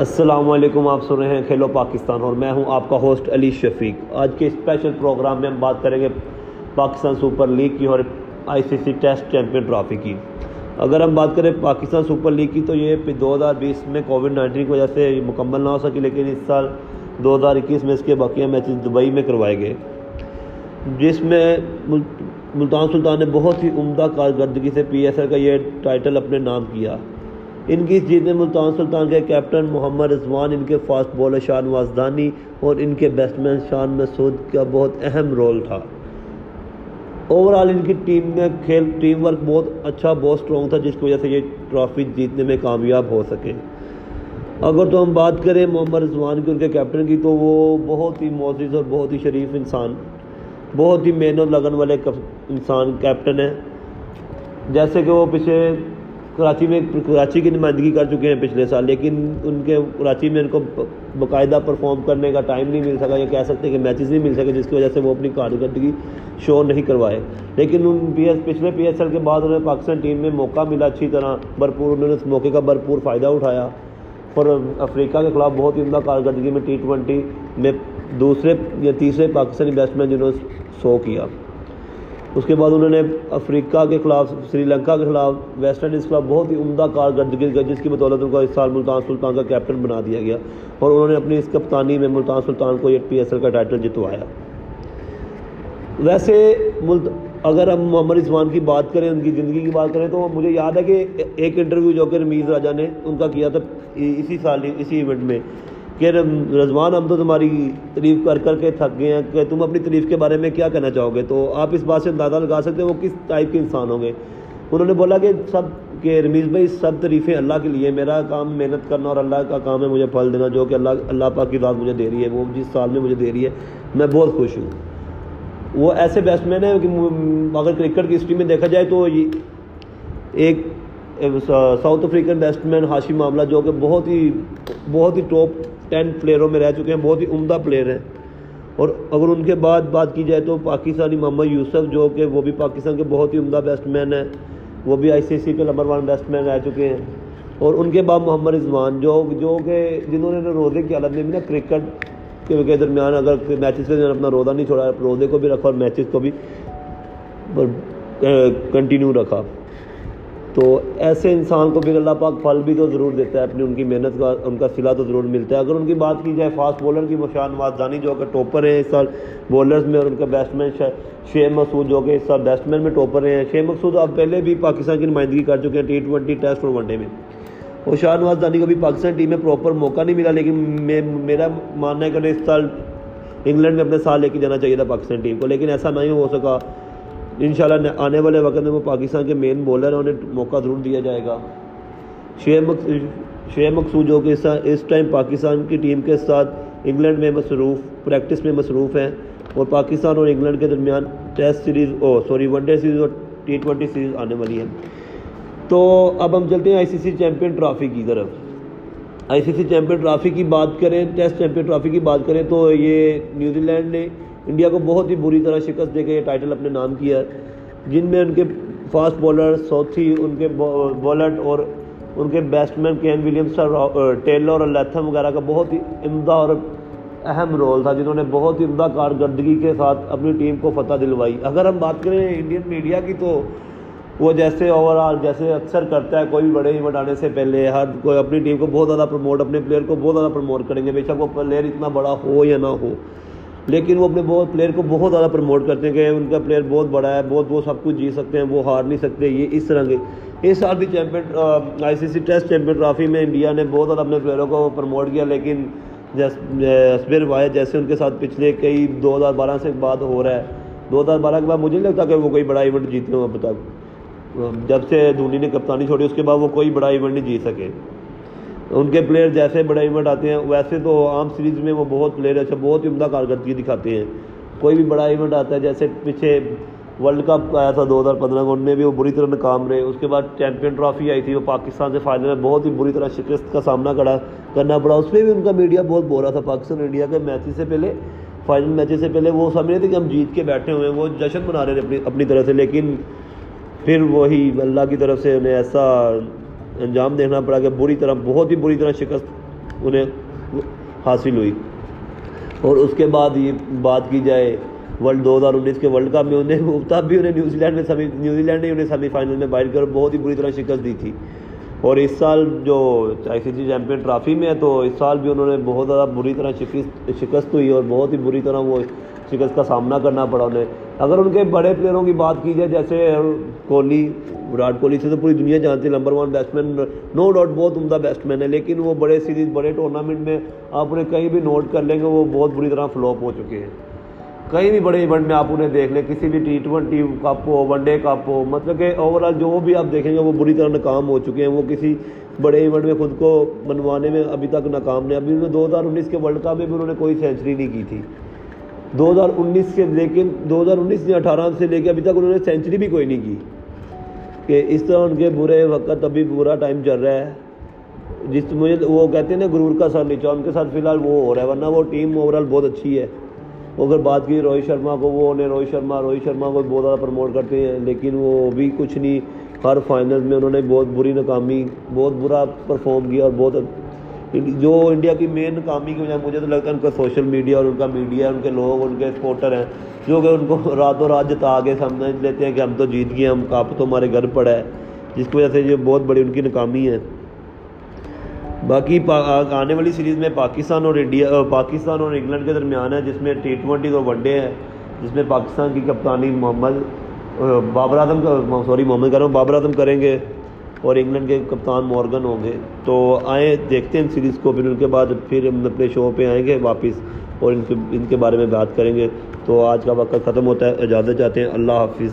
السلام علیکم، آپ سن رہے ہیں کھیلو پاکستان اور میں ہوں آپ کا ہوسٹ علی شفیق۔ آج کے اسپیشل پروگرام میں ہم بات کریں گے پاکستان سپر لیگ کی اور I C C test champion trophy کی۔ اگر ہم بات کریں پاکستان سپر لیگ کی تو یہ دو ہزار بیس میں کووڈ نائنٹین کی وجہ سے مکمل نہ ہو سکی، لیکن اس سال دو ہزار اکیس میں اس کے بقیہ میچز دبئی میں کروائے گئے۔ جس میں ملتان سلطان نے بہت ہی عمدہ کارکردگی سے پی ایس ایل کا یہ ٹائٹل اپنے نام کیا۔ ان کی جیت میں ملتان سلطان کے کیپٹن محمد رضوان، ان کے فاسٹ بولر شاہ نوازدانی اور ان کے بیٹس مین شان مسعود کا بہت اہم رول تھا۔ اوورال ان کی ٹیم میں کھیل، ٹیم ورک بہت اچھا بہت سٹرونگ تھا، جس کی وجہ سے یہ ٹرافی جیتنے میں کامیاب ہو سکے۔ اگر تو ہم بات کریں محمد رضوان کی ان کے کیپٹن کی، تو وہ بہت ہی معزز اور بہت ہی شریف انسان، بہت ہی محنت لگن والے انسان، کیپٹن ہیں۔ جیسے کہ وہ پچھلے کراچی میں کراچی کی نمائندگی کر چکے ہیں پچھلے سال، لیکن ان کے کراچی میں ان کو باقاعدہ پرفارم کرنے کا ٹائم نہیں مل سکا یا کہہ سکتے کہ میچز نہیں مل سکے، جس کی وجہ سے وہ اپنی کارکردگی شو نہیں کروائے۔ لیکن ان پی ایس پچھلے پی ایس ایل کے بعد انہیں پاکستان ٹیم میں موقع ملا اچھی طرح، بھرپور انہوں نے اس موقع کا بھرپور فائدہ اٹھایا۔ اور افریقہ کے خلاف بہت ہی عمدہ کارکردگی میں ٹی ٹوینٹی میں دوسرے یا تیسرے پاکستانی بیٹسمین جنہوں نے سو کیا۔ اس کے بعد انہوں نے افریقہ کے خلاف، سری لنکا کے خلاف، ویسٹ انڈیز کے خلاف بہت ہی عمدہ کارکردگی کا جس کی بدولت ان کو اس سال ملتان سلطان کا کیپٹن بنا دیا گیا اور انہوں نے اپنی اس کپتانی میں ملتان سلطان کو یہ پی ایس ایل کا ٹائٹل جتوایا۔ ویسے ملت، اگر ہم محمد رضوان کی بات کریں، ان کی زندگی کی بات کریں، تو مجھے یاد ہے کہ ایک انٹرویو جو کہ رمیز راجہ نے ان کا کیا تھا، اسی سال، اسی ایونٹ میں۔ کہ رضوان، ہم تو تمہاری تعریف کر کر کے تھک گئے ہیں کہ تم اپنی تعریف کے بارے میں کیا کہنا چاہو گے؟ تو آپ اس بات سے اندازہ لگا سکتے ہیں وہ کس ٹائپ کے انسان ہوں گے؟ انہوں نے بولا کہ سب کہ رمیز بھائی، سب تعریفیں اللہ کے لیے میرا کام محنت کرنا اور اللہ کا کام ہے مجھے پھل دینا، جو کہ اللہ اللہ پاک کی ذات مجھے دے رہی ہے، وہ جس سال میں مجھے دے رہی ہے، میں بہت خوش ہوں۔ وہ ایسے بیٹس مین ہیں کہ اگر کرکٹ کی ہسٹری میں دیکھا جائے تو ایک ساؤتھ افریقن بیٹس مین ہاشی معاملہ جو کہ بہت ہی بہت ہی ٹاپ ٹین پلیئروں میں رہ چکے ہیں، بہت ہی عمدہ پلیئر ہیں۔ اور اگر ان کے بعد بات کی جائے تو پاکستانی محمد یوسف جو کہ وہ بھی پاکستان کے بہت ہی عمدہ بیٹس مین ہیں، وہ بھی آئی سی سی کے نمبر ون بیٹس مین رہ چکے ہیں۔ اور ان کے بعد محمد رضوان جو جو کہ جنہوں نے روزے کی حالت میں بھی نا کرکٹ کے درمیان اگر میچز کے درمیان اپنا روزہ نہیں چھوڑا، روزے کو بھی رکھا اور میچز کو بھی کنٹینیو رکھا۔ تو ایسے انسان کو پھر اللہ پاک پھل بھی تو ضرور دیتا ہے، اپنی ان کی محنت کا، ان کا صلہ تو ضرور ملتا ہے۔ اگر ان کی بات کی جائے فاسٹ بولر کی مشان وادانی جو کہ ٹوپر ہیں، اس سال بولرز میں اور ان کا بیٹس مین شیخ مسعود جو کہ اس سال بیٹس مین میں ٹوپر ہیں۔ شیخ مسعود اب پہلے بھی پاکستان کی نمائندگی کر چکے ہیں ٹی ٹوینٹی ٹیسٹ اور ون ڈے میں۔ اور شاہ نواز دانی کو بھی پاکستان ٹیم میں پراپر موقع نہیں ملا، لیکن میرا ماننا ہے کہ اس سال انگلینڈ میں اپنے سال لے کے جانا چاہیے تھا پاکستان ٹیم کو، لیکن ایسا نہیں ہو سکا۔ انشاءاللہ آنے والے وقت میں وہ پاکستان کے مین بولر ہیں، انہیں موقع ضرور دیا جائے گا۔ شیخ مقصود جو کہ اس ٹائم پاکستان کی ٹیم کے ساتھ انگلینڈ میں مصروف پریکٹس میں مصروف ہیں اور پاکستان اور انگلینڈ کے درمیان test series oh sorry one day series اور ٹی ٹوینٹی سیریز آنے والی ہے تو اب ہم چلتے ہیں آئی سی سی چیمپئن ٹرافی کی طرف۔ آئی سی سی چیمپئن ٹرافی کی بات کریں ٹیسٹ چیمپئن ٹرافی کی بات کریں تو یہ نیوزی لینڈ نے انڈیا کو بہت ہی بری طرح شکست دے کے یہ ٹائٹل اپنے نام کیا ہے۔ جن میں ان کے فاسٹ بولر سوتھی، ان کے بالٹ اور ان کے بیٹسمین کین ولیمس ٹیلر اور لیتھم وغیرہ کا بہت ہی عمدہ اور اہم رول تھا، جنہوں نے بہت ہی عمدہ کارکردگی کے ساتھ اپنی ٹیم کو فتح دلوائی۔ اگر ہم بات کریں انڈین میڈیا کی تو وہ جیسے اوور آل جیسے اکثر کرتا ہے، کوئی بھی بڑے ایونٹ آنے سے پہلے ہر کوئی اپنی ٹیم کو بہت زیادہ پروموٹ اپنے پلیئر کو بہت زیادہ پروموٹ کریں گے۔ بے شک وہ پلیئر اتنا بڑا ہو یا نہ ہو۔ لیکن وہ اپنے بہت پلیئر کو بہت زیادہ پروموٹ کرتے ہیں کہ ان کا پلیئر بہت بڑا ہے، بہت وہ سب کچھ جی سکتے ہیں، وہ ہار نہیں سکتے، یہ اس طرح کے۔ اس سال بھی champion I C C test champion trophy میں انڈیا نے بہت زیادہ اپنے پلیئروں کو پروموٹ کیا، لیکن اسبر واحد جیسے ان کے ساتھ پچھلے کئی دو ہزار بارہ سے بعد ہو رہا ہے۔ دو ہزار بارہ کے بعد مجھے نہیں لگتا کہ وہ کوئی بڑا ایونٹ جیتے ہوں اب تک۔ جب سے دھونی نے کپتانی چھوڑی، اس کے بعد وہ کوئی بڑا ایونٹ نہیں جیت سکے۔ ان کے پلیئر جیسے بڑے ایونٹ آتے ہیں، ویسے تو عام سیریز میں وہ بہت پلیئر اچھا بہت ہی عمدہ کارکردگی دکھاتے ہیں۔ کوئی بھی بڑا ایونٹ آتا ہے، جیسے پیچھے ورلڈ کپ آیا تھا دو ہزار پندرہ میں، ان میں بھی وہ بری طرح ناکام رہے۔ اس کے بعد چیمپئن ٹرافی آئی تھی، وہ پاکستان سے فائنل میں بہت ہی بری طرح شکست کا سامنا کرا کرنا پڑا۔ اس میں بھی ان کا میڈیا بہت بول رہا تھا۔ پاکستان انڈیا کے میچ سے پہلے فائنل میچ سے پہلے وہ سمجھ رہے تھے کہ ہم جیت کے بیٹھے ہوئے ہیں۔ وہ جشن منا رہے تھے اپنی اپنی طرح سے، لیکن پھر وہی اللہ کی طرف سے انہیں ایسا انجام دینا پڑا کہ بری طرح، بہت ہی بری طرح شکست انہیں حاصل ہوئی۔ اور اس کے بعد یہ بات کی جائے، ورلڈ دو ہزار انیس کے ورلڈ کپ میں انہیں تب بھی، انہیں نیوزی لینڈ میں سیمی نیوزی لینڈ نے انہیں سیمی فائنل میں باہر کر بہت ہی بری طرح شکست دی تھی۔ اور اس سال جو آئی سی سی چیمپئن ٹرافی میں ہے، تو اس سال بھی انہوں نے بہت زیادہ بری طرح شکست شکست ہوئی اور بہت ہی بری طرح وہ شکست کا سامنا کرنا پڑا انہیں۔ اگر ان کے بڑے پلیئروں کی بات کی جائے، جیسے کوہلی، وراٹ کوہلی سے تو پوری دنیا جانتی ہے number one batsman no doubt بہت عمدہ بیٹس مین ہے، لیکن وہ بڑے سیریز بڑے ٹورنامنٹ میں آپ انہیں کہیں بھی نوٹ کر لیں گے، وہ بہت بری طرح فلوپ ہو چکے ہیں۔ کہیں بھی بڑے ایونٹ میں آپ انہیں دیکھ لیں، کسی بھی ٹی ٹوینٹی کپ ہو ون ڈے کپ ہو مطلب کہ اوور آل جو بھی آپ دیکھیں گے، وہ بری طرح ناکام ہو چکے ہیں۔ وہ کسی بڑے ایونٹ میں خود کو منوانے میں ابھی تک ناکام نہیں، ابھی انہوں نے دو ہزار انیس کے ورلڈ کپ میں بھی انہوں نے کوئی سینچری نہیں کی تھی۔ دو ہزار انیس کے، لیکن دو ہزار انیس یا اٹھارہ سے لے کے ابھی تک انہوں نے سینچری بھی کوئی نہیں کی۔ کہ اس طرح ان کے برے وقت ابھی برا ٹائم چل رہا ہے۔ جس مجھے وہ کہتے ہیں نا، غرور کا سر نیچا، ان کے ساتھ فی الحال وہ ہو رہا ہے، ورنہ وہ ٹیم اوور آل بہت اچھی ہے۔ اگر بات کی روہت شرما کو، وہ انہیں روہت شرما روہت شرما کو بہت زیادہ پروموٹ کرتے ہیں، لیکن وہ بھی کچھ نہیں۔ ہر فائنل میں انہوں نے بہت بری ناکامی، بہت برا پرفارم کیا اور بہت جو انڈیا کی مین ناکامی کی وجہ مجھے تو لگتا ہے ان کا سوشل میڈیا اور ان کا میڈیا ان کے لوگ، ان کے سپورٹر ہیں۔ جو کہ ان کو راتوں رات جتا کے سمجھ لیتے ہیں کہ ہم تو جیت گئے، ہم کپ تو ہمارے گھر پڑا ہے۔ جس کی وجہ سے یہ بہت بڑی ان کی ناکامی ہے۔ باقی آنے والی سیریز میں پاکستان اور انڈیا پاکستان اور انگلینڈ کے درمیان ہے، جس میں ٹی ٹوینٹی اور ون ڈے ہے، جس میں پاکستان کی کپتانی محمد بابر اعظم سوری، محمد کر رہا ہوں بابر اعظم کریں گے۔ اور انگلینڈ کے کپتان مورگن ہوں گے۔ تو آئیں، دیکھتے ہیں ان سیریز کو۔ پھر ان کے بعد پھر ہم اپنے شو پہ آئیں گے واپس اور ان کے ان کے بارے میں بات کریں گے۔ تو آج کا وقت ختم ہوتا ہے۔ اجازت چاہتے ہیں۔ اللہ حافظ۔